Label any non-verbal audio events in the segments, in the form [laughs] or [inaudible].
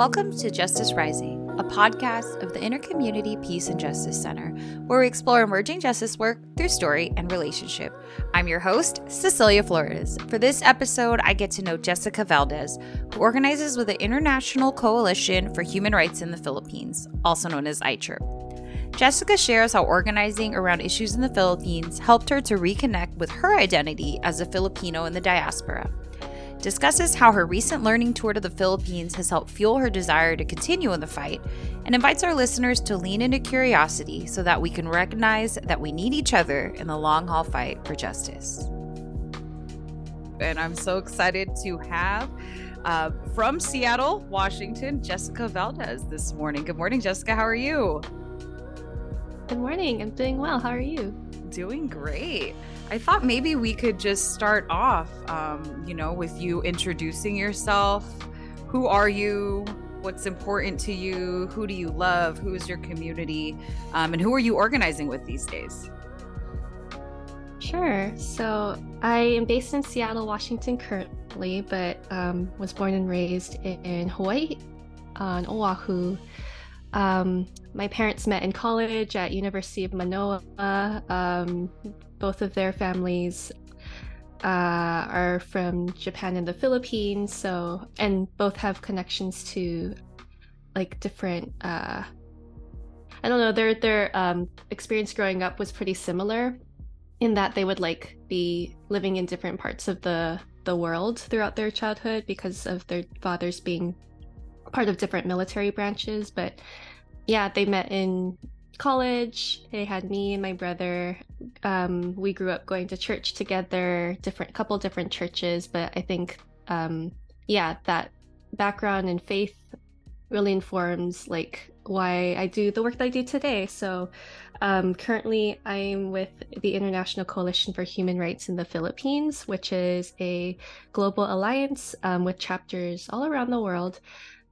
Welcome to Justice Rising, a podcast of the Intercommunity Peace and Justice Center, where we explore emerging justice work through story and relationship. I'm your host, Cecilia Flores. For this episode, I get to know Jessica Valdez, who organizes with the International Coalition for Human Rights in the Philippines, also known as ICHRP. Jessica shares how organizing around issues in the Philippines helped her to reconnect with her identity as a Filipino in the diaspora discusses how her recent learning tour to the Philippines has helped fuel her desire to continue in the fight, and invites our listeners to lean into curiosity so that we can recognize that we need each other in the long haul fight for justice. And I'm so excited to have uh, from Seattle, Washington, Jessica Valdez this morning. Good morning, Jessica. How are you? Good morning. I'm doing well. How are you? Doing great. I thought maybe we could just start off, um, you know, with you introducing yourself. Who are you? What's important to you? Who do you love? Who is your community? Um, and who are you organizing with these days? Sure. So I am based in Seattle, Washington currently, but um, was born and raised in Hawaii on Oahu. Um, my parents met in college at University of Manoa. Um, both of their families uh, are from Japan and the Philippines. So, and both have connections to like different. Uh, I don't know. Their their um, experience growing up was pretty similar, in that they would like be living in different parts of the the world throughout their childhood because of their fathers being part of different military branches. But yeah, they met in college. They had me and my brother. Um, we grew up going to church together, different couple different churches, but I think um, yeah, that background and faith really informs like why I do the work that I do today. So um, currently, I'm with the International Coalition for Human Rights in the Philippines, which is a global alliance um, with chapters all around the world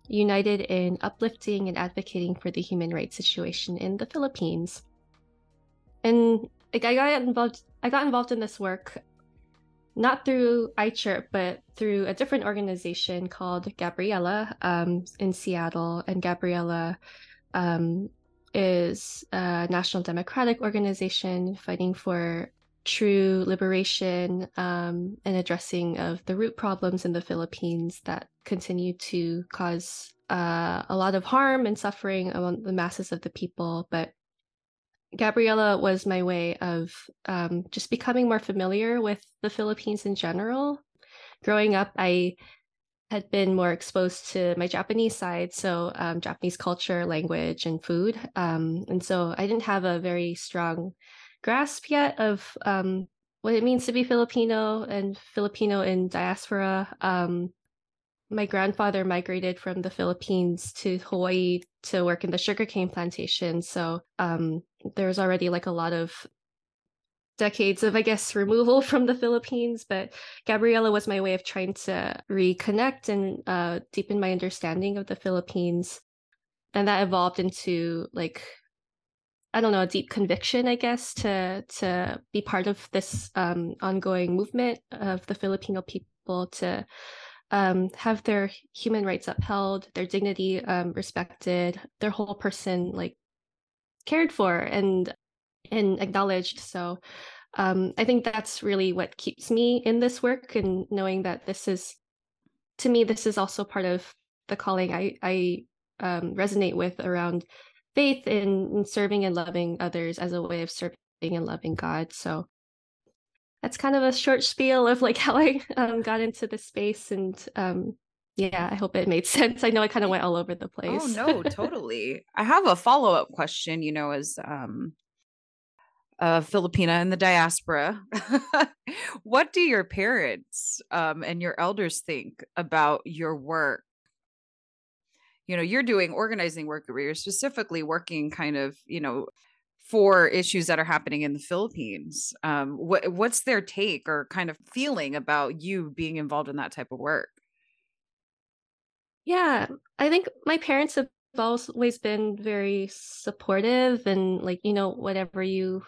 united in uplifting and advocating for the human rights situation in the Philippines. And like I got involved I got involved in this work not through ICHRP, but through a different organization called Gabriela um, in Seattle. And Gabriela um, is a national democratic organization fighting for true liberation um, and addressing of the root problems in the Philippines that continue to cause uh, a lot of harm and suffering among the masses of the people. But Gabriela was my way of um, just becoming more familiar with the Philippines in general. Growing up, I had been more exposed to my Japanese side, so um, Japanese culture, language, and food. Um, and so I didn't have a very strong grasp yet of um, what it means to be Filipino and Filipino in diaspora. Um, my grandfather migrated from the Philippines to Hawaii to work in the sugarcane plantation. So um, there's already like a lot of decades of, I guess, removal [laughs] from the Philippines. But Gabriela was my way of trying to reconnect and uh, deepen my understanding of the Philippines. And that evolved into like I don't know, a deep conviction, I guess, to to be part of this um, ongoing movement of the Filipino people to um, have their human rights upheld, their dignity um, respected, their whole person like cared for and and acknowledged. So um, I think that's really what keeps me in this work and knowing that this is, to me, this is also part of the calling I I um, resonate with around faith in, in serving and loving others as a way of serving and loving God. So that's kind of a short spiel of like [laughs] how I um, got into the space and um, yeah, I hope it made [laughs] sense. I know I kind of went all over the oh, place. Oh no, totally. I have a follow up question. You know, as um, a Filipina in the diaspora, [laughs] what do your parents um, and your elders think about your work you know you're doing organizing work where you're specifically working kind of you know for issues that are happening in the Philippines. Um, what what's their take or kind of feeling about you being involved in that type of work? Yeah, I think my parents have always been very supportive and like you know whatever you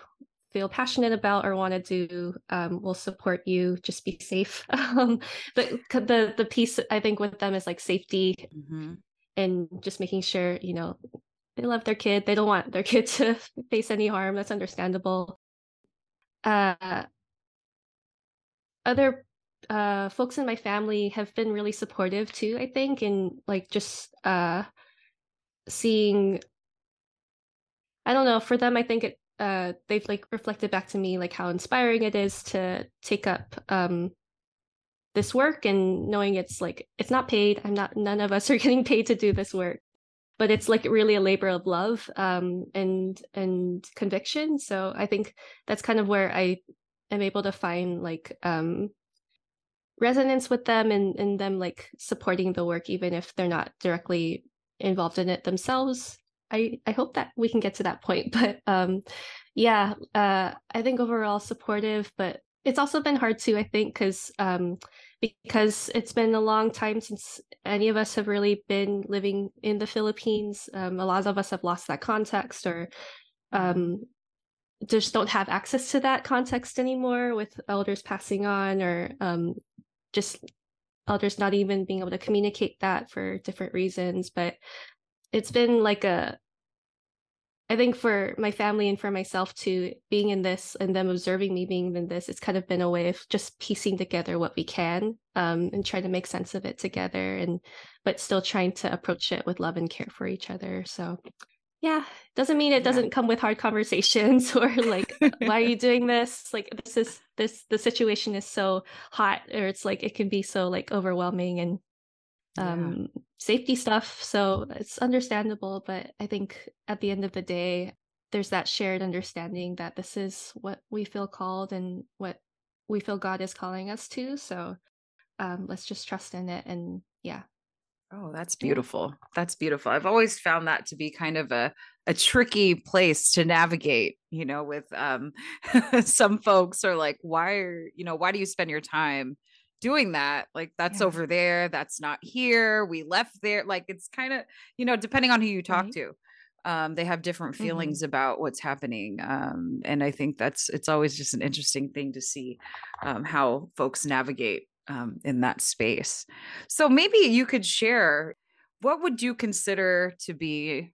feel passionate about or want to do um, will support you just be safe [laughs] um, but the the piece i think with them is like safety mm-hmm and just making sure you know they love their kid. They don't want their [laughs] kid to face any harm. That's understandable. Uh other uh folks in my family have been really supportive too i think and like just uh seeing i don't know for them i think it uh they've like reflected back to me like how inspiring it is to take up um this work and knowing it's like it's not paid. I'm not none of us are [laughs] getting paid to do this work. But it's like really a labor of love um and and conviction. So i think that's kind of where i am able to find like um resonance with them and and them like supporting the work even if they're not directly involved in it themselves. I i hope that we can get to that point. [laughs] But um yeah uh i think overall supportive but it's also been hard too i think because um because it's been a long time since any of us have really been living in the philippines um, a lot of us have lost that context or um, just don't have access to that context anymore with elders passing on or um, just elders not even being able to communicate that for different reasons but it's been like a I think for my family and for myself too, being in this and them observing me being in this, it's kind of been a way of just piecing together what we can um, and trying to make sense of it together and but still trying to approach it with love and care for each other. So yeah, doesn't mean it doesn't yeah. come with hard conversations [laughs] or like, why are you doing this? Like this is this the situation is so hot or it's like it can be so like overwhelming and um yeah. Safety stuff so it's understandable but i think at the end of the day there's that shared understanding that this is what we feel called and what we feel god is calling us to so um let's just trust in it and yeah. Oh that's beautiful. That's beautiful. I've always found that to be kind of a a tricky place to navigate you know with um [laughs] some folks are like why are you know why do you spend your time doing that like that's yeah. over there that's not here we left there like it's kind of you know depending on who you talk right. to um they have different mm-hmm. feelings mm-hmm. about what's happening um and i think that's it's always just an interesting thing to see um how folks navigate um in that space so maybe you could share what would you consider to be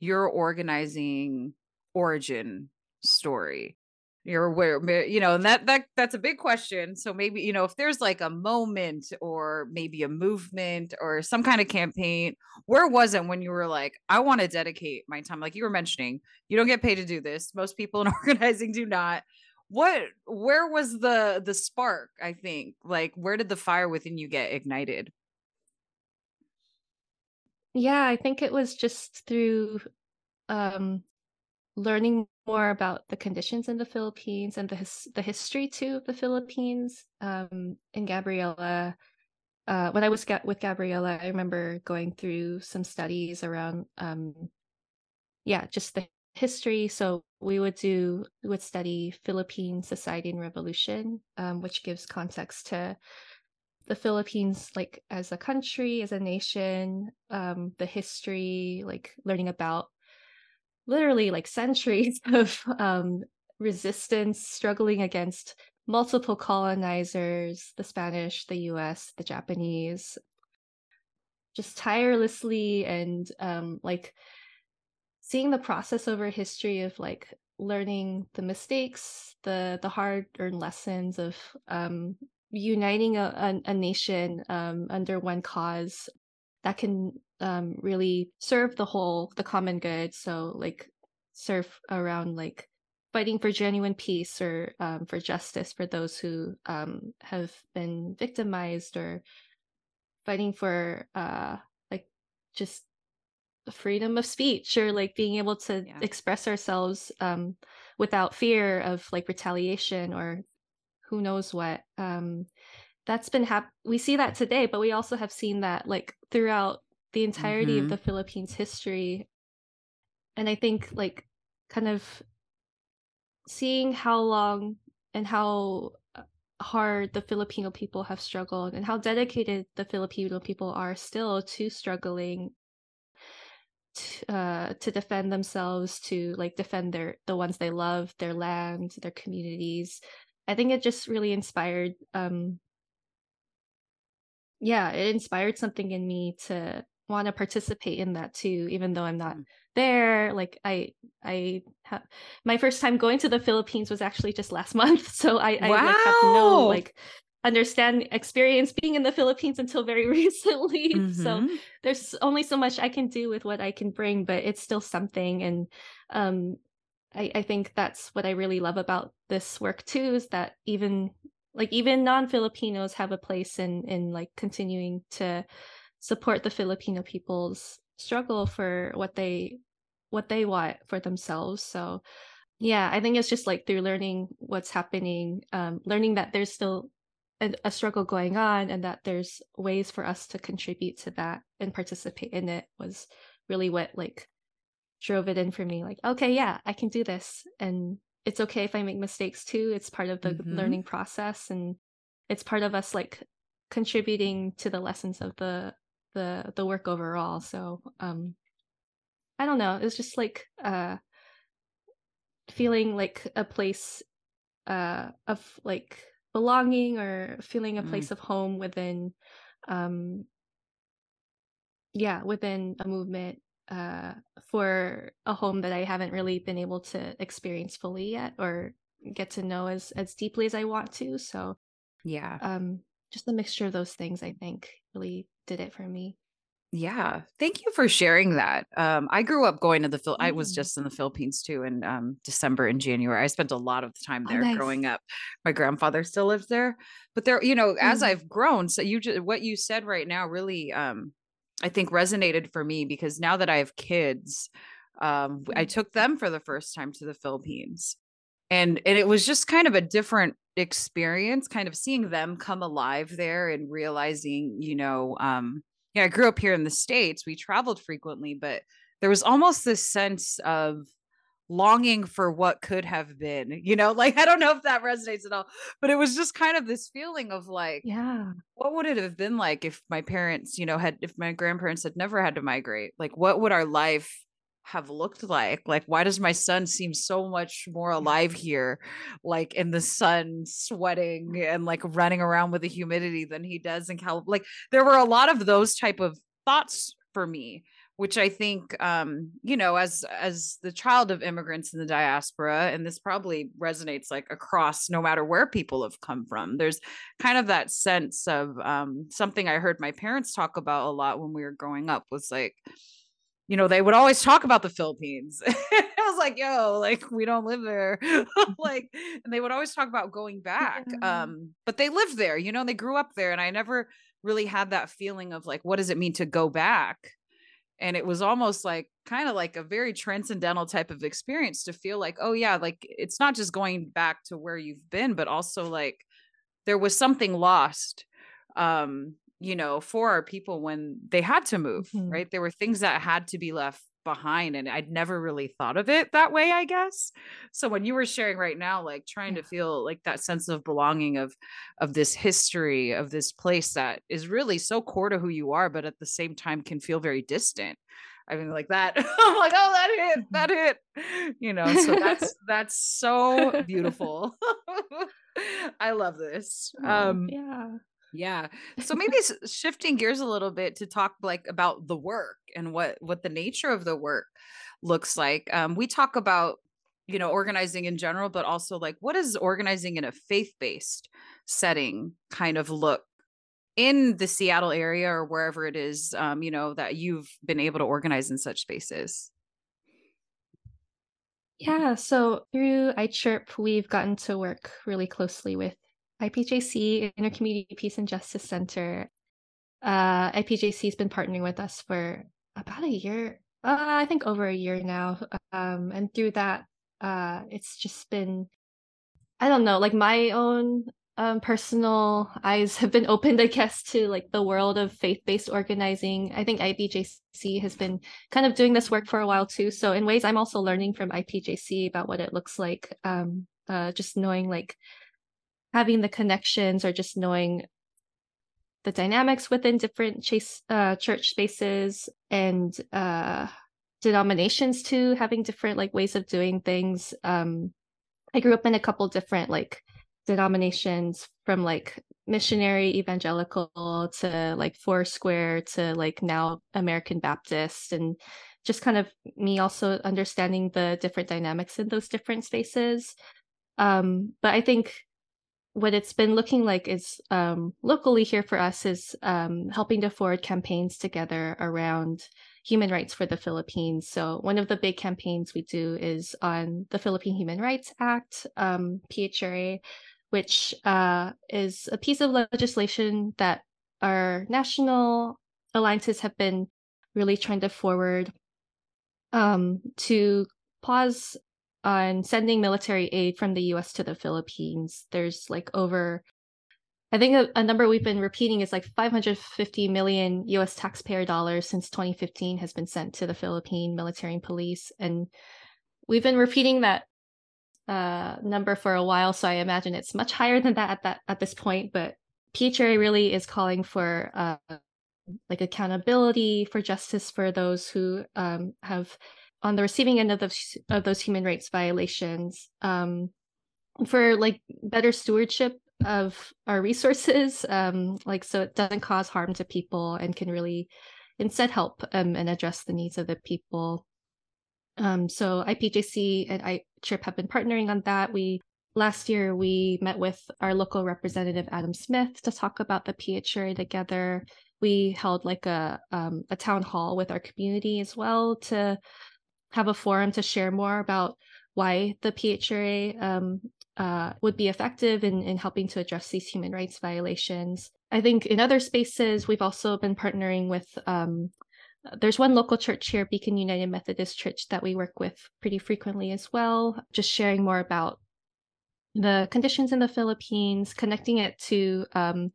your organizing origin story you're where you know and that that that's a big question. So maybe you know if there's like a moment or maybe a movement or some kind of campaign where was it when you were like i want to dedicate my time like you were mentioning you don't get paid to do this. Most people in [laughs] organizing do not. What where was the the spark i think? Like where did the fire within you get ignited? Yeah i think it was just through um learning more about the conditions in the Philippines and the his- the history too of the Philippines. Um, and Gabriela, uh, when I was with Gabriela, I remember going through some studies around, um, yeah, just the history. So we would do we would study Philippine society and revolution, um, which gives context to the Philippines, like as a country, as a nation, um, the history, like learning about literally like centuries [laughs] of um, resistance, struggling against multiple colonizers the Spanish, the US, the Japanese, just tirelessly and um, like seeing the process over history of like learning the mistakes, the the hard earned lessons of um, uniting a, a, a nation um, under one cause that can um, really serve the whole, the common good. So like serve around like fighting for genuine peace or um, for justice for those who um, have been victimized or fighting for uh, like just freedom of speech or like being able to yeah. express ourselves um, without fear of like retaliation or who knows what um, that's been hap- we see that today but we also have seen that like throughout the entirety mm-hmm. of the philippines history and i think like kind of seeing how long and how uh, hard the filipino people have struggled and how dedicated the filipino people are still to struggling to, uh, to defend themselves to like defend their the ones they love their land their communities i think it just really inspired um yeah, it inspired something in me to want to participate in that too even though i'm not mm. there like i i have my first time going to the philippines was actually just last [laughs] month so i, I like, have no like understand experience being in the philippines until very [laughs] recently mm-hmm. so there's only so much i can do with what i can bring but it's still something and um I, I think that's what I really love about this work too is that even like even non-Filipinos have a place in in like continuing to support the Filipino people's struggle for what they what they want for themselves. So yeah, I think it's just like through learning what's happening, um, learning that there's still a, a struggle going on and that there's ways for us to contribute to that and participate in it was really what like drove it in for me like okay yeah i can do this and it's okay if i make mistakes too it's part of the mm-hmm. learning process and it's part of us like contributing to the lessons of the the the work overall so um i don't know it's just like uh feeling like a place uh of like belonging or feeling a mm. place of home within um yeah within a movement uh, for a home that I haven't really been able to experience fully yet or get to know as as deeply as I want to. So yeah, um, just a mixture of those things I think really did it for me. Yeah, thank you for sharing that. Um, I grew up going to the Phil. Mm. I was mm. just in the Philippines too in um, December and January. I spent a lot of time oh, there oh, nice. growing up. My grandfather still lives there, but there, you know, as mm. I've grown, so you just what you said right now really um, I think resonated for me because now that I have kids, um, I mm. took them for the first time to the Philippines. And and it was just kind of a different experience, kind of seeing them come alive there and realizing, you know, um, yeah, I grew up here in the States. We traveled frequently, but there was almost this sense of longing for what could have been [laughs] you know like i don't know if that resonates at all but it was just kind of this feeling of like yeah what would it have been like if my parents you know had if my grandparents had never had to migrate like what would our life have looked like like why does my son seem so much more alive here like in the sun sweating and like running around with the humidity than he does in california like there were a lot of those type of thoughts for me which I think, um, you know, as as the child of immigrants in the diaspora, and this probably resonates like across no matter where people have come from. There's kind of that sense of um, something I heard my parents talk about a lot when we were growing up was like, you know, they would always talk about the Philippines. [laughs] I was like, yo, like we don't live there. [laughs] like, and they would always talk about going back. Um, but they lived there, you know, they grew up there. And I never really had that feeling of like, what does it mean to go back? and it was almost like kind of like a very transcendental type of experience to feel like oh yeah like it's not just going back to where you've been but also like there was something lost um you know for our people when they had to move mm-hmm. right there were things that had to be left behind and I'd never really thought of it that way I guess. So when you were sharing right now like trying yeah. to feel like that sense of belonging of of this history of this place that is really so core to who you are but at the same time can feel very distant. I mean like that [laughs] I'm like oh that hit that mm-hmm. hit you know so that's [laughs] that's so beautiful. [laughs] I love this. Oh, um yeah yeah. So maybe shifting gears a little bit to talk like about the work and what what the nature of the work looks like. Um, we talk about you know organizing in general, but also like what does organizing in a faith based setting kind of look in the Seattle area or wherever it is, um, you know, that you've been able to organize in such spaces. Yeah, so through iChirp, we've gotten to work really closely with IPJC, Intercommunity Peace and Justice Center. Uh, IPJC has been partnering with us for about a year, uh, I think over a year now. Um, and through that, uh, it's just been, I don't know, like my own um, personal eyes have been [laughs] opened, I guess, to like the world of faith-based organizing. I think IPJC has been kind of doing this work for a while too. So in ways, I'm also learning from IPJC about what it looks like. Um, uh, just knowing like having the connections or just knowing the dynamics within different chase, uh, church spaces and uh, denominations too, having different like ways of doing things. Um, I grew up in a couple different like denominations from like missionary evangelical to like Foursquare to like now American Baptist and just kind of me also understanding the different dynamics in those different spaces. Um, but I think what it's been looking like is um, locally here for us is um, helping to forward campaigns together around human rights for the Philippines. So one of the big campaigns we do is on the Philippine Human Rights Act, um, PHRA, which uh, is a piece of legislation that our national alliances have been really trying to forward um, to pause on sending military aid from the US to the Philippines. There's like over, I think a, a, number we've been repeating is like 550 million US taxpayer dollars since 2015 has been sent to the Philippine military and police. And we've been repeating that uh, number for a while. So I imagine it's much higher than that at that at this point. But PHRA really is calling for uh, like accountability for justice for those who um, have on the receiving end of those of those human rights violations um, for like better stewardship of our resources um, like so it doesn't cause harm to people and can really instead help um, and address the needs of the people. Um, so ipjc and iCHRP have been partnering on that. We last year we met with our local representative adam smith to talk about the phra together. We held like a um, a town hall with our community as well to have a forum to share more about why the PHRA um, uh, would be effective in, in helping to address these human rights violations. I think in other spaces, we've also been partnering with, um, there's one local church here, Beacon United Methodist Church, that we work with pretty frequently as well, just sharing more about the conditions in the Philippines, connecting it to um,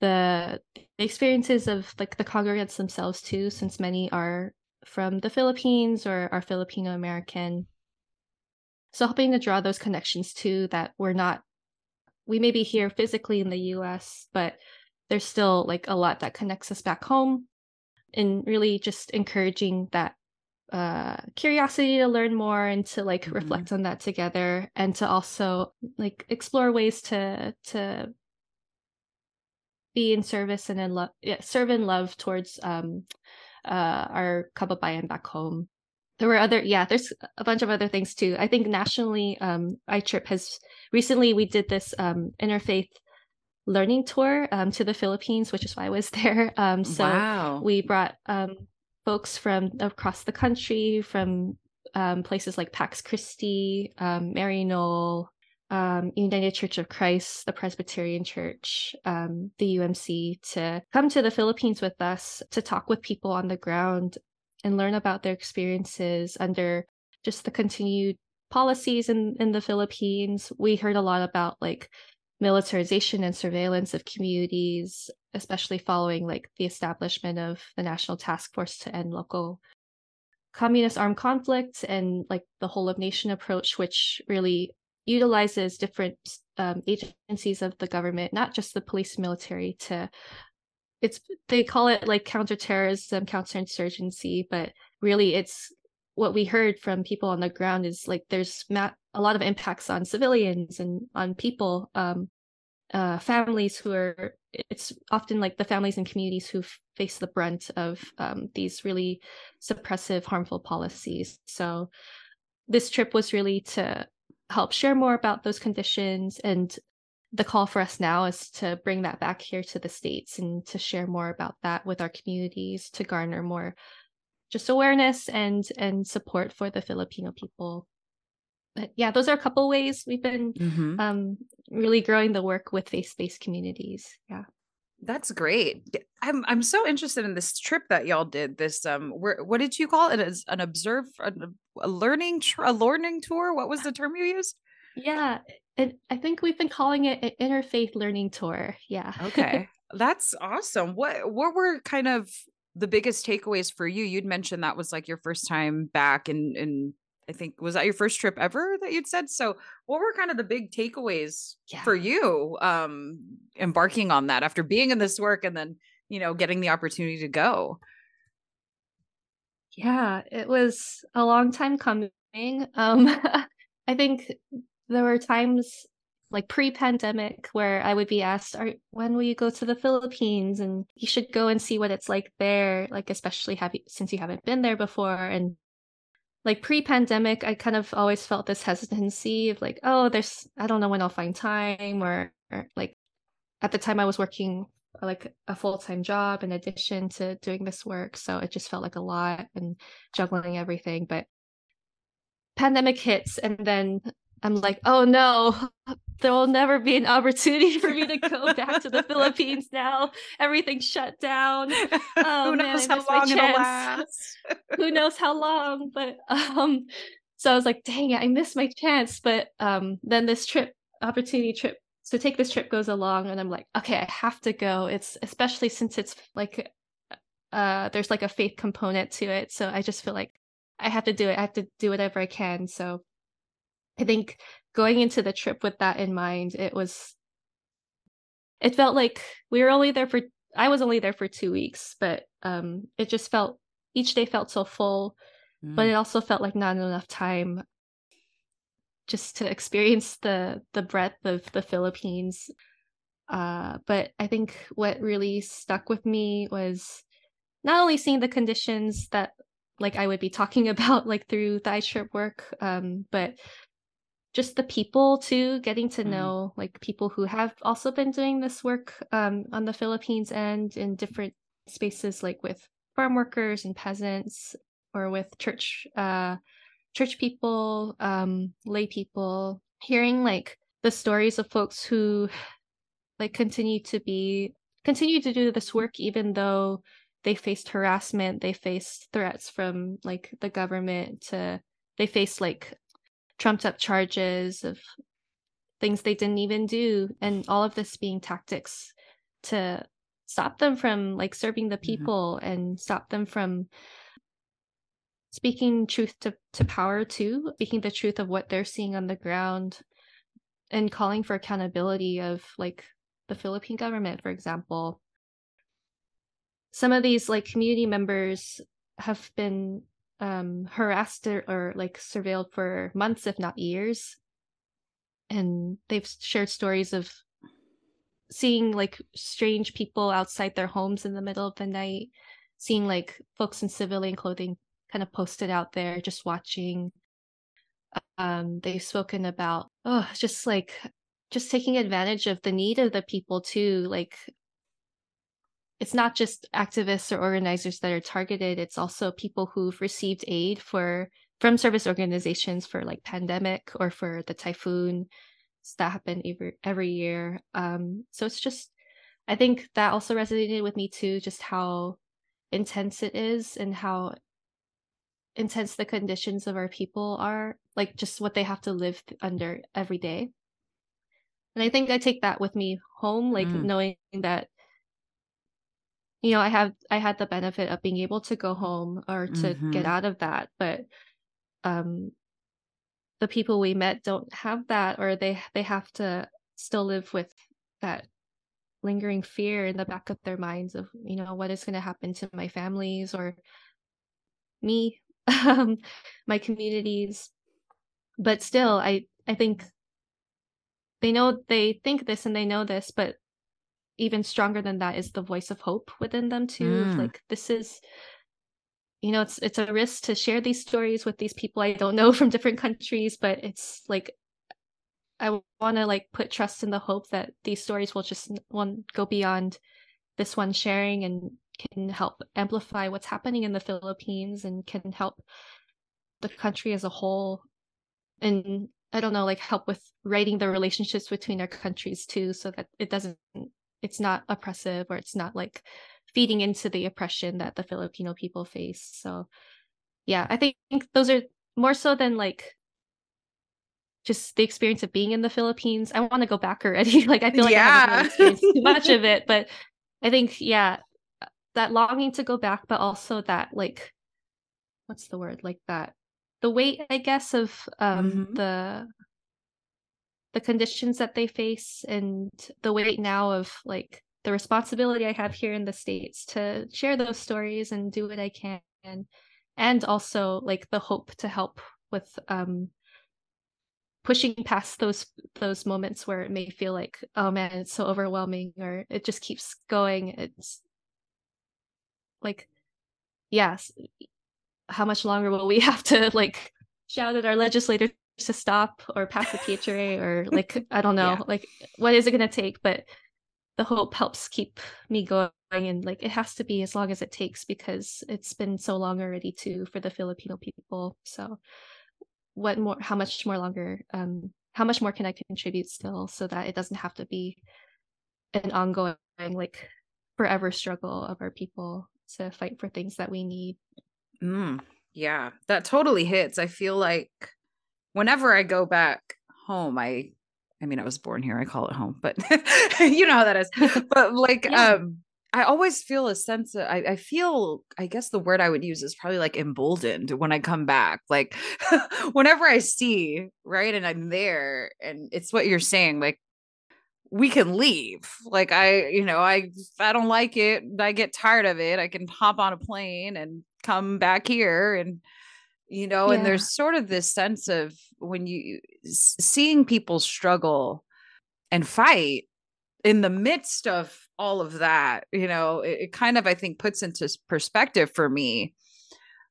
the experiences of like the congregants themselves too, since many are from the Philippines or are Filipino American. So helping to draw those connections too that we're not we may be here physically in the US, but there's still like a lot that connects us back home and really just encouraging that uh curiosity to learn more and to like mm-hmm. reflect on that together and to also like explore ways to to be in service and in love yeah, serve in love towards um uh, our kababayan back home. There were other, yeah, there's a bunch of other things too. I think nationally, um, iCHRP has recently, we did this um, interfaith learning tour um, to the Philippines, which is why I was [laughs] there. Um, so wow. we brought um, folks from across the country, from um, places like Pax Christi, um, Maryknoll, um, United Church of Christ, the Presbyterian Church, um, the UMC to come to the Philippines with us to talk with people on the ground and learn about their experiences under just the continued policies in, in the Philippines. We heard a lot about like militarization and surveillance of communities, especially following like the establishment of the National Task Force to End Local Communist Armed Conflict and like the whole of nation approach, which really utilizes different um, agencies of the government, not just the police military, to it's they call it like counterterrorism, counterinsurgency, but really it's what we heard from people on the ground is like there's ma- a lot of impacts on civilians and on people, um, uh, families who are. It's often like the families and communities who face the brunt of um, these really suppressive, harmful policies. So this trip was really to help share more about those conditions and the call for us now is to bring that back here to the states and to share more about that with our communities to garner more just awareness and and support for the filipino people but yeah those are a couple ways we've been mm-hmm. um, really growing the work with faith-based communities yeah that's great. I'm I'm so interested in this trip that y'all did. This um, where what did you call it? As an observe a, a learning tr- a learning tour. What was the term you used? Yeah, and I think we've been calling it an interfaith learning tour. Yeah. [laughs] Okay, that's awesome. What what were kind of the biggest takeaways for you? You'd mentioned that was like your first time back and and I think was that your first trip ever that you'd said. So what were kind of the big takeaways yeah. for you um embarking on that after being in this work and then, you know, getting the opportunity to go? Yeah, it was a long time coming. Um [laughs] I think there were times like pre-pandemic where I would be asked, Are, when will you go to the Philippines? And you should go and see what it's like there, like especially have you, since you haven't been there before. And like pre-pandemic, I kind of always felt this hesitancy of like, oh, there's I don't know when I'll find time or, or like at the time I was working like a full-time job in addition to doing this work. So it just felt like a lot and juggling everything. But pandemic hits and then I'm like, oh no, [laughs] there will never be an opportunity for me to go back to the [laughs] Philippines now. Everything's shut down. [laughs] Oh, Who knows man, how long it'll last? Who knows how long? But um, so I was like, dang it, I missed my chance. But um, then this trip, opportunity trip to take this trip goes along, and I'm like, okay, I have to go. It's especially since it's like, uh, there's like a faith component to it. So I just feel like I have to do it. I have to do whatever I can. So I think going into the trip with that in mind, it was it felt like we were only there for I was only there for 2 weeks, but um it just felt each day felt so full, mm. but it also felt like not enough time just to experience the the breadth of the Philippines. Uh but I think what really stuck with me was not only seeing the conditions that like I would be talking [laughs] about like through the trip work, um, but just the people too getting to mm. know like people who have also been doing this work um, on the philippines and in different spaces like with farm workers and peasants or with church uh, church people um, lay people hearing like the stories of folks who like continue to be continue to do this work even though they faced harassment they faced threats from like the government to they faced like trumped up charges of things they didn't even do and all of this being tactics to stop them from like serving the mm-hmm. people mm-hmm. and stop them from speaking truth to, to power too speaking the truth of what they're seeing on the ground and calling for accountability of like the philippine government for example some of these like community members have been um, harassed or, or like surveilled for months, if not years. And they've shared stories of seeing like strange people outside their homes in the middle of the night, seeing like folks in civilian clothing kind of posted out there just watching. Um, they've spoken about oh, just like just taking advantage of the need of the people too, like it's not just activists or organizers that are targeted it's also people who've received aid for from service organizations for like pandemic or for the typhoon that happen every every year um so it's just i think that also resonated with me too just how intense it is and how intense the conditions of our people are like just what they have to live under every day and i think i take that with me home like mm. knowing that you know i have i had the benefit of being able to go home or to mm-hmm. get out of that but um the people we met don't have that or they they have to still live with that lingering fear in the back of their minds of you know what is going to happen to my families or me [laughs] um my communities but still i i think they know they think this and they know this but even stronger than that is the voice of hope within them too mm. like this is you know it's it's a risk to share these stories with these people i don't know [laughs] from different countries but it's like i want to like put trust in the hope that these stories will just one go beyond this one sharing and can help amplify what's happening in the philippines and can help the country as a whole and i don't know like help with writing the relationships between our countries too so that it doesn't it's not oppressive or it's not like feeding into the oppression that the Filipino people face. So yeah, I think those are more so than like just the experience of being in the Philippines. I want to go back already. [laughs] like I feel like yeah. I haven't really experienced too much of [laughs] it, but I think yeah, that longing to go back, but also that like what's the word like that the weight I guess of um mm-hmm. the the conditions that they face and the weight now of like the responsibility I have here in the States to share those stories and do what I can. And also like the hope to help with um pushing past those those moments where it may feel like oh man it's so overwhelming or it just keeps going it's like yes how much longer will we [laughs] have to like shout at our legislators to stop or pass the PHRA or like I don't [laughs] know yeah. like what is it going to take? But the hope helps keep me going and like it has to be as long as it takes because it's been so long already too for the Filipino people. So what more how much more longer um how much more can I contribute still so that it doesn't have to be an ongoing like forever struggle of our people to fight for things that we need. Mm, yeah, that totally hits. I feel like whenever I go back home, I I mean I was born here, I call it home, but [laughs] you know how that is. [laughs] But like yeah. um I always feel a sense of I, I feel I guess the word I would use is probably like emboldened when I come back. Like [laughs] whenever I see, right, and I'm there and it's what you're saying, like we can leave. Like I, you know, I I don't like it, I get tired of it. I can hop on a plane and come back here and you know, yeah. and there's sort of this sense of when you seeing people struggle and fight in the midst of all of that, you know, it, it kind of I think puts into perspective for me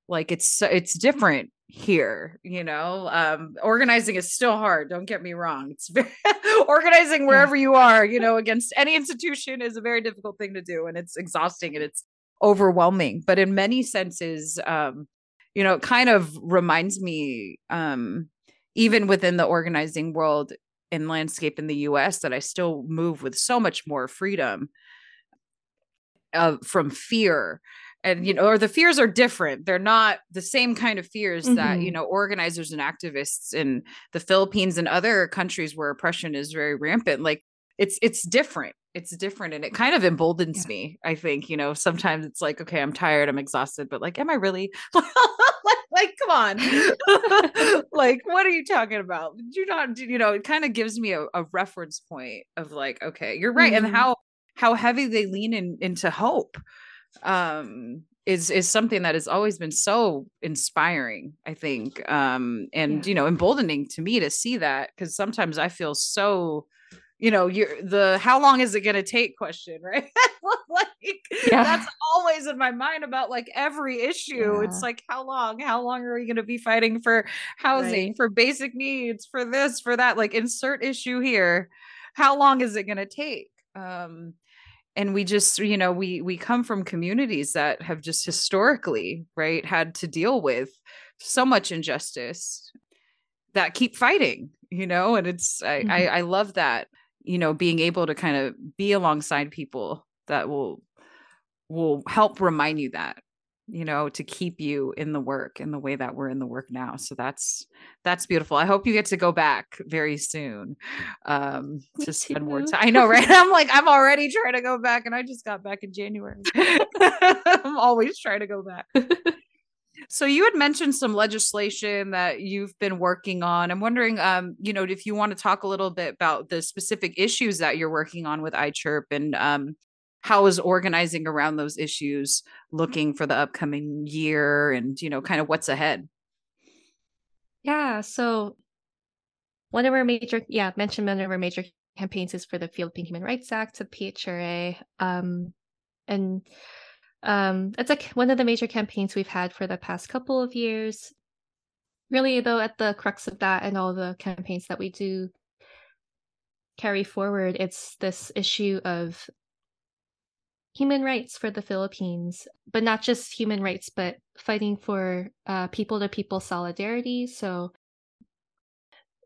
like it's it's different here you know? Um organizing is still hard don't get me wrong. It's very [laughs] organizing wherever you are you know against any institution is a very difficult thing to do and it's exhausting and it's overwhelming. But in many senses um you know it kind of reminds me um even within the organizing world and landscape in the US that I still move with so much more freedom uh, from fear and you know or the fears are different they're not the same kind of fears mm-hmm. that you mm-hmm. know organizers and activists in the philippines and other countries where oppression is very rampant like it's it's different it's different and it kind of emboldens yeah. me i think you know sometimes it's like okay i'm tired i'm exhausted but like am i really [laughs] like, like come on [laughs] like what are you talking about do you not you know it kind of gives me a, a, reference point of like okay you're right mm-hmm. and how how heavy they lean in into hope um is is something that has always been so inspiring i think um and yeah. you know emboldening to me to see that because sometimes i feel so you know you're the how long is it going to take question [laughs] right like yeah. that's always in my mind about like every issue yeah. it's like how long how long are we going to be fighting for housing right. for basic needs for this for that like insert issue here how long is it going to take um and we just you know we we come from communities that have just historically right had to deal with so much injustice that keep fighting you know and it's I, mm-hmm. I i love that you know being able to kind of be alongside people that will will help remind you that you know to keep you in the work in the way that we're in the work now so that's that's beautiful i hope you get to go back very soon um to spend more time i know right? [laughs] I'm like i'm already trying to go back and i just got back in january. [laughs] I'm always trying to go back. [laughs] So you had mentioned some legislation that you've been working on i'm wondering um you know if you want to talk a little bit about the specific issues that you're working on with iChirp and um how is organizing around those issues looking for the upcoming year and you know kind of what's ahead? Yeah so one of our major yeah mentioned one of our major campaigns is for the philippine human rights act the phra um, and um, it's like one of the major campaigns we've had for the past couple of years. Really though at the crux of that and all the campaigns that we do carry forward it's this issue of human rights for the Philippines, but not just human rights, but fighting for people to people solidarity. So,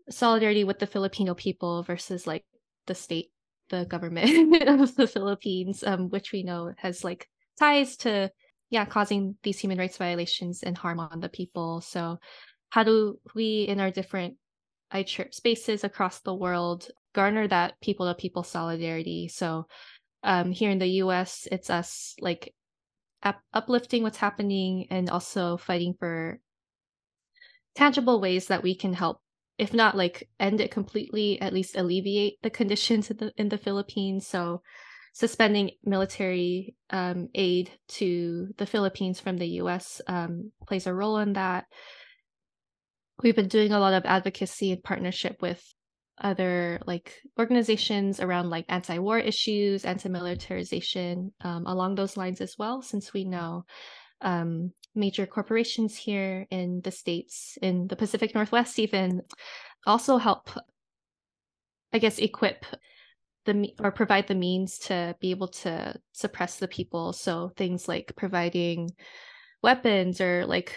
solidarity with the Filipino people versus like the state, the government [laughs] of the Philippines, um, which we know has like ties to, yeah, causing these human rights violations and harm on the people. So, how do we, in our different iChirp spaces across the world, garner that people to people solidarity? So, um, here in the US, it's us like up- uplifting what's happening and also fighting for tangible ways that we can help, if not like end it completely, at least alleviate the conditions in the in the Philippines. So suspending military um, aid to the Philippines from the U.S. Um, plays a role in that. we've been doing a lot of advocacy in partnership with other like organizations around like anti-war issues, anti-militarization, um, along those lines as well. Since we know um, major corporations here in the states, in the Pacific Northwest, even also help, I guess, equip the or provide the means to be able to suppress the people. So things like providing weapons or like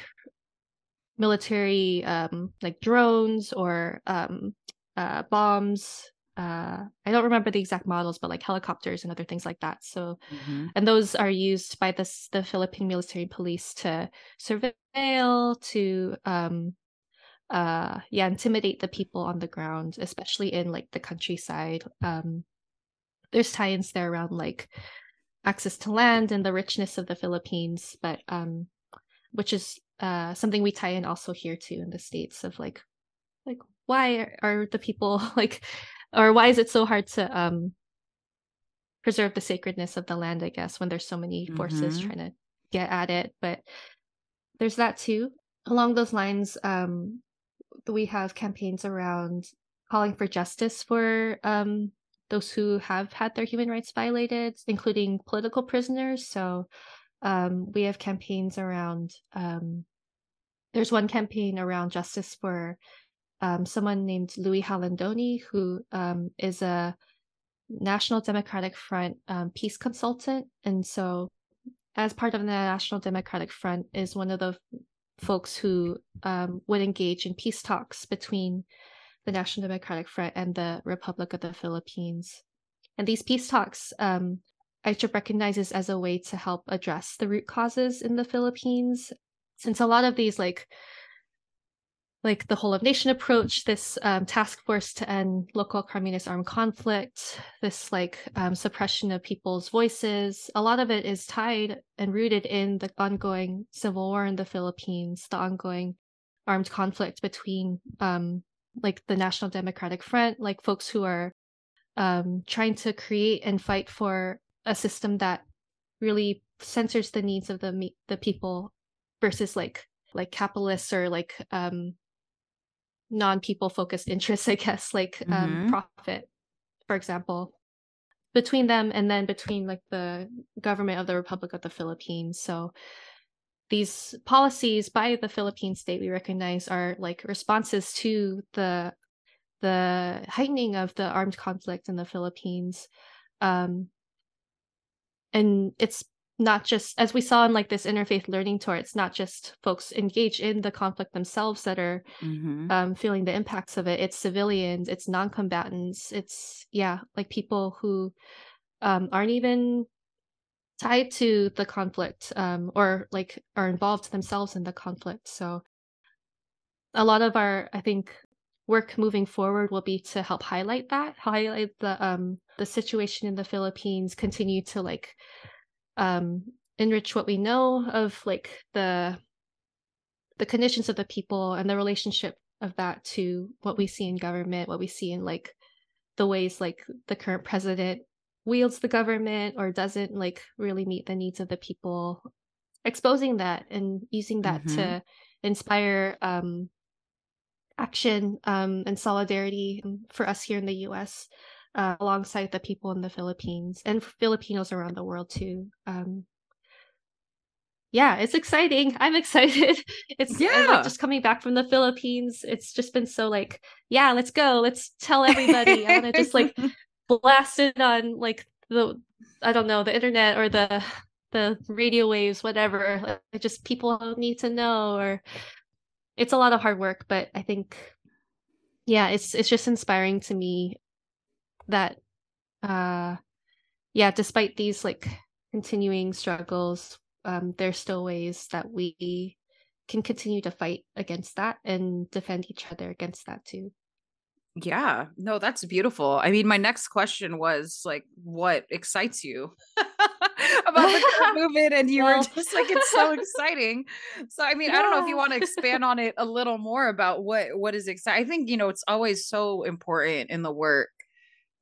military um like drones or um uh bombs uh i don't remember the exact models but like helicopters and other things like that so mm-hmm. and those are used by the the philippine military police to surveil to um uh yeah intimidate the people on the ground especially in like the countryside um there's tie-ins there around like access to land and the richness of the philippines but um which is uh something we tie in also here too in the states of like why are the people [laughs] like or why is it so hard to um preserve the sacredness of the land i guess when there's so many forces mm-hmm. trying to get at it but there's that too along those lines um we have campaigns around calling for justice for um those who have had their human rights violated including political prisoners so um we have campaigns around um there's one campaign around justice for um, someone named Luis Jalandoni, who um, is a National Democratic Front um, peace consultant. And so, as part of the National Democratic Front, is one of the folks who um, would engage in peace talks between the National Democratic Front and the Republic of the Philippines. And these peace talks, um, ICHP recognizes as a way to help address the root causes in the Philippines, since a lot of these like like the whole of nation approach, this um, task force to end local communist armed conflict, this like um, suppression of people's voices. A lot of it is tied and rooted in the ongoing civil war in the Philippines, the ongoing armed conflict between um, like the National Democratic Front, like folks who are um, trying to create and fight for a system that really censors the needs of the the people versus like like capitalists or like um non-people focused interests [laughs] i guess like um, mm-hmm. um, profit for example between them and then between like the government of the republic of the philippines so these policies by the philippine state we recognize are like responses to the the heightening of the armed conflict in the philippines um and it's not just as we saw in like this interfaith learning tour it's not just folks engaged in the conflict themselves that are mm-hmm. um, feeling the impacts of it it's civilians it's non-combatants it's yeah like people who um, aren't even tied to the conflict um, or like are involved themselves in the conflict so a lot of our i think work moving forward will be to help highlight that highlight the um the situation in the philippines continue to like um, enrich what we know of like the the conditions of the people and the relationship of that to what we see in government, what we see in like the ways like the current president wields the government or doesn't like really meet the needs of the people exposing that and using that mm-hmm. to inspire um action um and solidarity for us here in the US uh, alongside the people in the Philippines and Filipinos around the world too. Um, yeah, it's exciting. [laughs] I'm excited. It's yeah. like just coming back from the Philippines. It's just been so like, yeah, let's go. Let's tell everybody. I want to just like [laughs] blast it on like the I don't know the internet or the the radio waves, whatever. Like, just people need to know. Or it's a lot of hard work, but I think yeah, it's it's just inspiring to me that uh yeah despite these like continuing struggles um there's still ways that we can continue to fight against that and defend each other against that too. Yeah. No that's beautiful. I mean my next question was like what excites you [laughs] about the [laughs] movement? And you well, were just like it's so [laughs] exciting. So i mean yeah. i don't know if you want to expand on it a little more about what what is exciting i think you know it's always so important in the work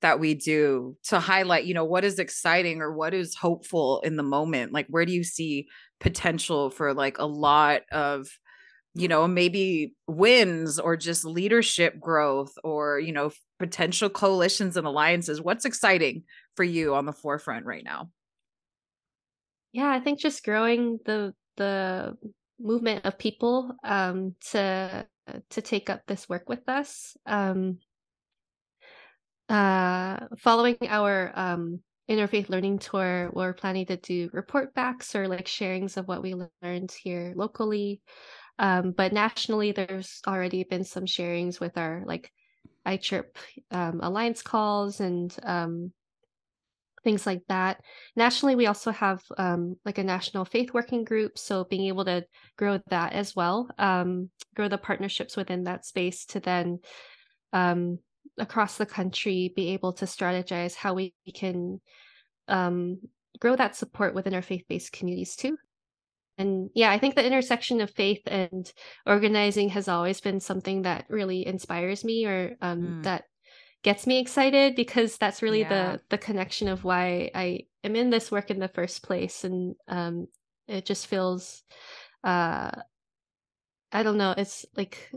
that we do to highlight you know what is exciting or what is hopeful in the moment like where do you see potential for like a lot of you know, maybe wins or just leadership growth or, you know, potential coalitions and alliances? What's exciting for you on the forefront right now? Yeah, I think just growing the the movement of people um, to to take up this work with us. Um, uh, following our um, interfaith learning tour, we're planning to do report backs or like sharings of what we learned here locally. Um, but nationally, there's already been some sharings with our like iChirp um, alliance calls and um, things like that. Nationally, we also have um, like a national faith working group. So being able to grow that as well, um, grow the partnerships within that space to then um, across the country be able to strategize how we can um, grow that support within our faith based communities too. And yeah, I think the intersection of faith and organizing has always been something that really inspires me or um, mm. that gets me excited because that's really yeah. the the connection of why I am in this work in the first place. And um, it just feels, uh, I don't know, it's like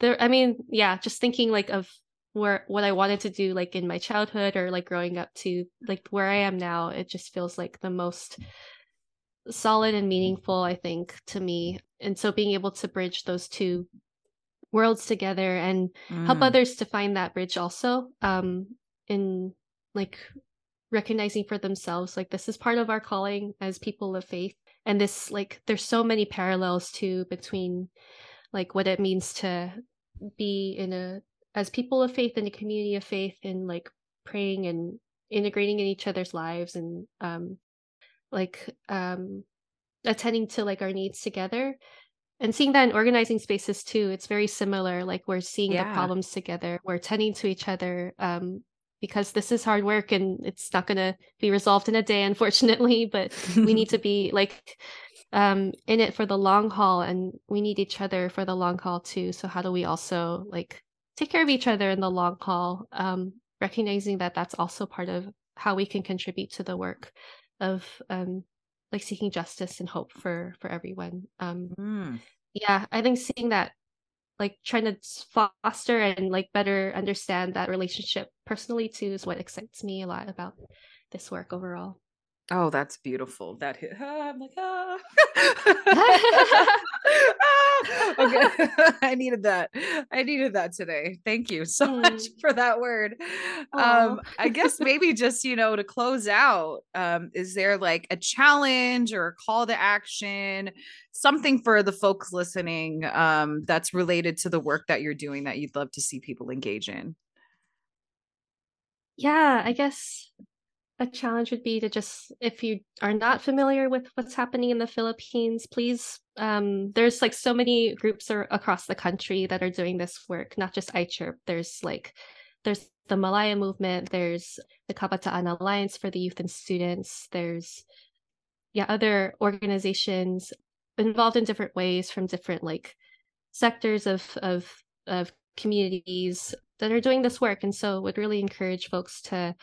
there. I mean, yeah, just thinking like of where what I wanted to do like in my childhood or like growing up to like where I am now, it just feels like the most solid and meaningful, I think, to me. And so being able to bridge those two worlds together and mm. help others to find that bridge also um in like recognizing for themselves like this is part of our calling as people of faith and this like there's so many parallels too between like what it means to be in a as people of faith in a community of faith and like praying and integrating in each other's lives and um like um attending to like our needs together and seeing that in organizing spaces too it's very similar like we're seeing yeah. the problems together we're attending to each other um because this is hard work and it's not going to be resolved in a day unfortunately but we need to [laughs] be like um in it for the long haul and we need each other for the long haul too. So how do we also like take care of each other in the long haul? Um recognizing that that's also part of how we can contribute to the work of um like seeking justice and hope for for everyone. Um mm. yeah i think seeing that like trying to foster and like better understand that relationship personally too is what excites me a lot about this work overall Oh, that's beautiful. That hit. Ah, [laughs] I'm like, ah. [laughs] [laughs] ah. Okay. I needed that. I needed that today. Thank you so mm. much for that word. Um, I guess maybe just, you know, to close out, um, is there like a challenge or a call to action, something for the folks listening um, that's related to the work that you're doing that you'd love to see people engage in? Yeah, I guess a challenge would be to just if you are not familiar with what's happening in the philippines please um, there's like so many groups are across the country that are doing this work not just ichirp. There's like there's the malaya movement there's the kabataan alliance for the youth and students there's yeah other organizations involved in different ways from different like sectors of of of communities that are doing this work. And so would really encourage folks to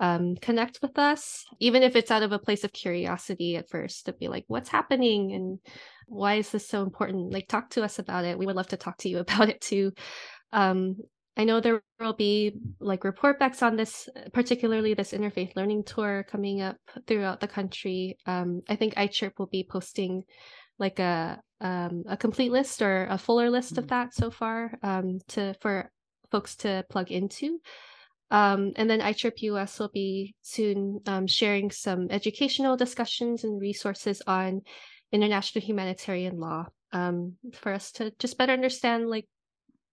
um, connect with us, even if it's out of a place of curiosity at first, to be like, what's happening and why is this so important? Like, talk to us about it. We would love to talk to you [laughs] about it too. Um, I know there will be like report backs on this, particularly this interfaith learning tour coming up throughout the country. Um, I think iChirp will be posting like a um, a complete list or a fuller list mm-hmm. of that so far um, to for folks to plug into. Um, and then iChirp US will be soon um, sharing some educational discussions and resources on international humanitarian law um, for us to just better understand, like,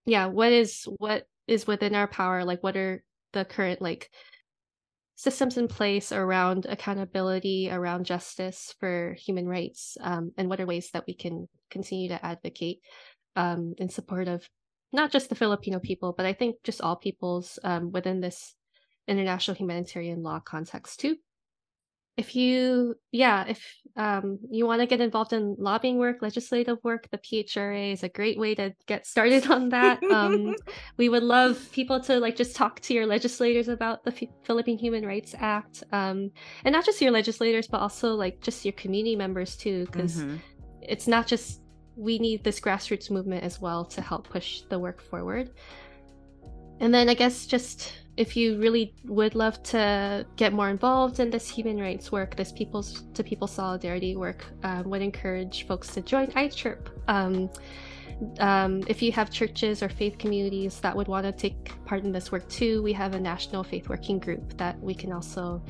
yeah, what is what is within our power, like, what are the current like systems in place around accountability, around justice for human rights, um, and what are ways that we can continue to advocate um, in support of not just the Filipino people, but I think just all peoples um, within this international humanitarian law context too. If you, yeah, if um, you want to get involved in lobbying work, legislative work, the PHRA is a great way to get started on that. Um, [laughs] we would love people to like just talk to your legislators about the F- Philippine Human Rights Act, um, and not just your legislators, but also like just your community members too, because mm-hmm. it's not just we need this grassroots movement as well to help push the work forward. And then I guess just if you really would love to get more involved in this human rights work, this people's to people solidarity work, um, would encourage folks to join iChirp. Um, um, if you have churches or faith communities that would want to take part in this work too, we have a national faith working group that we can also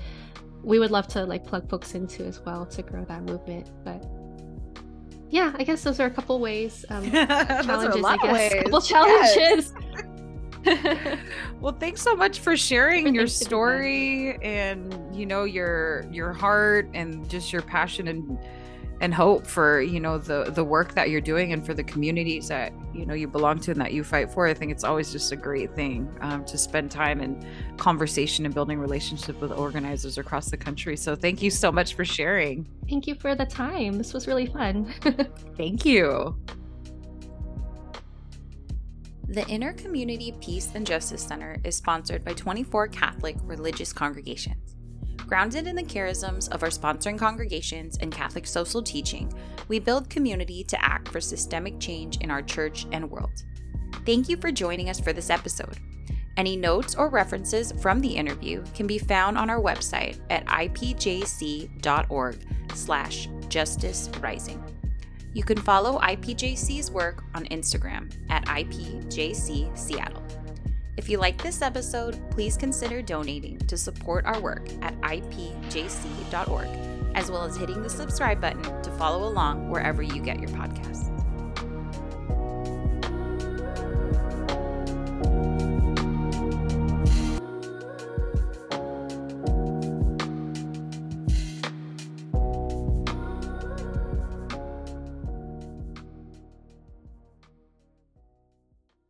we would love to like plug folks into as well to grow that movement. But yeah, I guess those are a couple ways. Um, [laughs] challenges, I guess. Ways. Couple challenges. Yes. [laughs] [laughs] well, thanks so much for sharing your story and you know your your heart and just your passion and and hope for you know the the work that you're doing and for the communities that you know you belong to and that you fight for i think it's always just a great thing um, to spend time in conversation and building relationships with organizers across the country. So thank you so much for sharing. Thank you for the time. This was really fun. [laughs] Thank you. The Intercommunity Peace and Justice Center is sponsored by 24 Catholic religious congregations. Grounded in the charisms of our sponsoring congregations and Catholic social teaching, we build community to act for systemic change in our church and world. Thank you for joining us for this episode. Any notes or references from the interview can be found on our website at ipjc.org slash justice rising. You can follow IPJC's work on Instagram at IPJC Seattle. If you like this episode, please consider donating to support our work at ipjc.org, as well as hitting the subscribe button to follow along wherever you get your podcasts.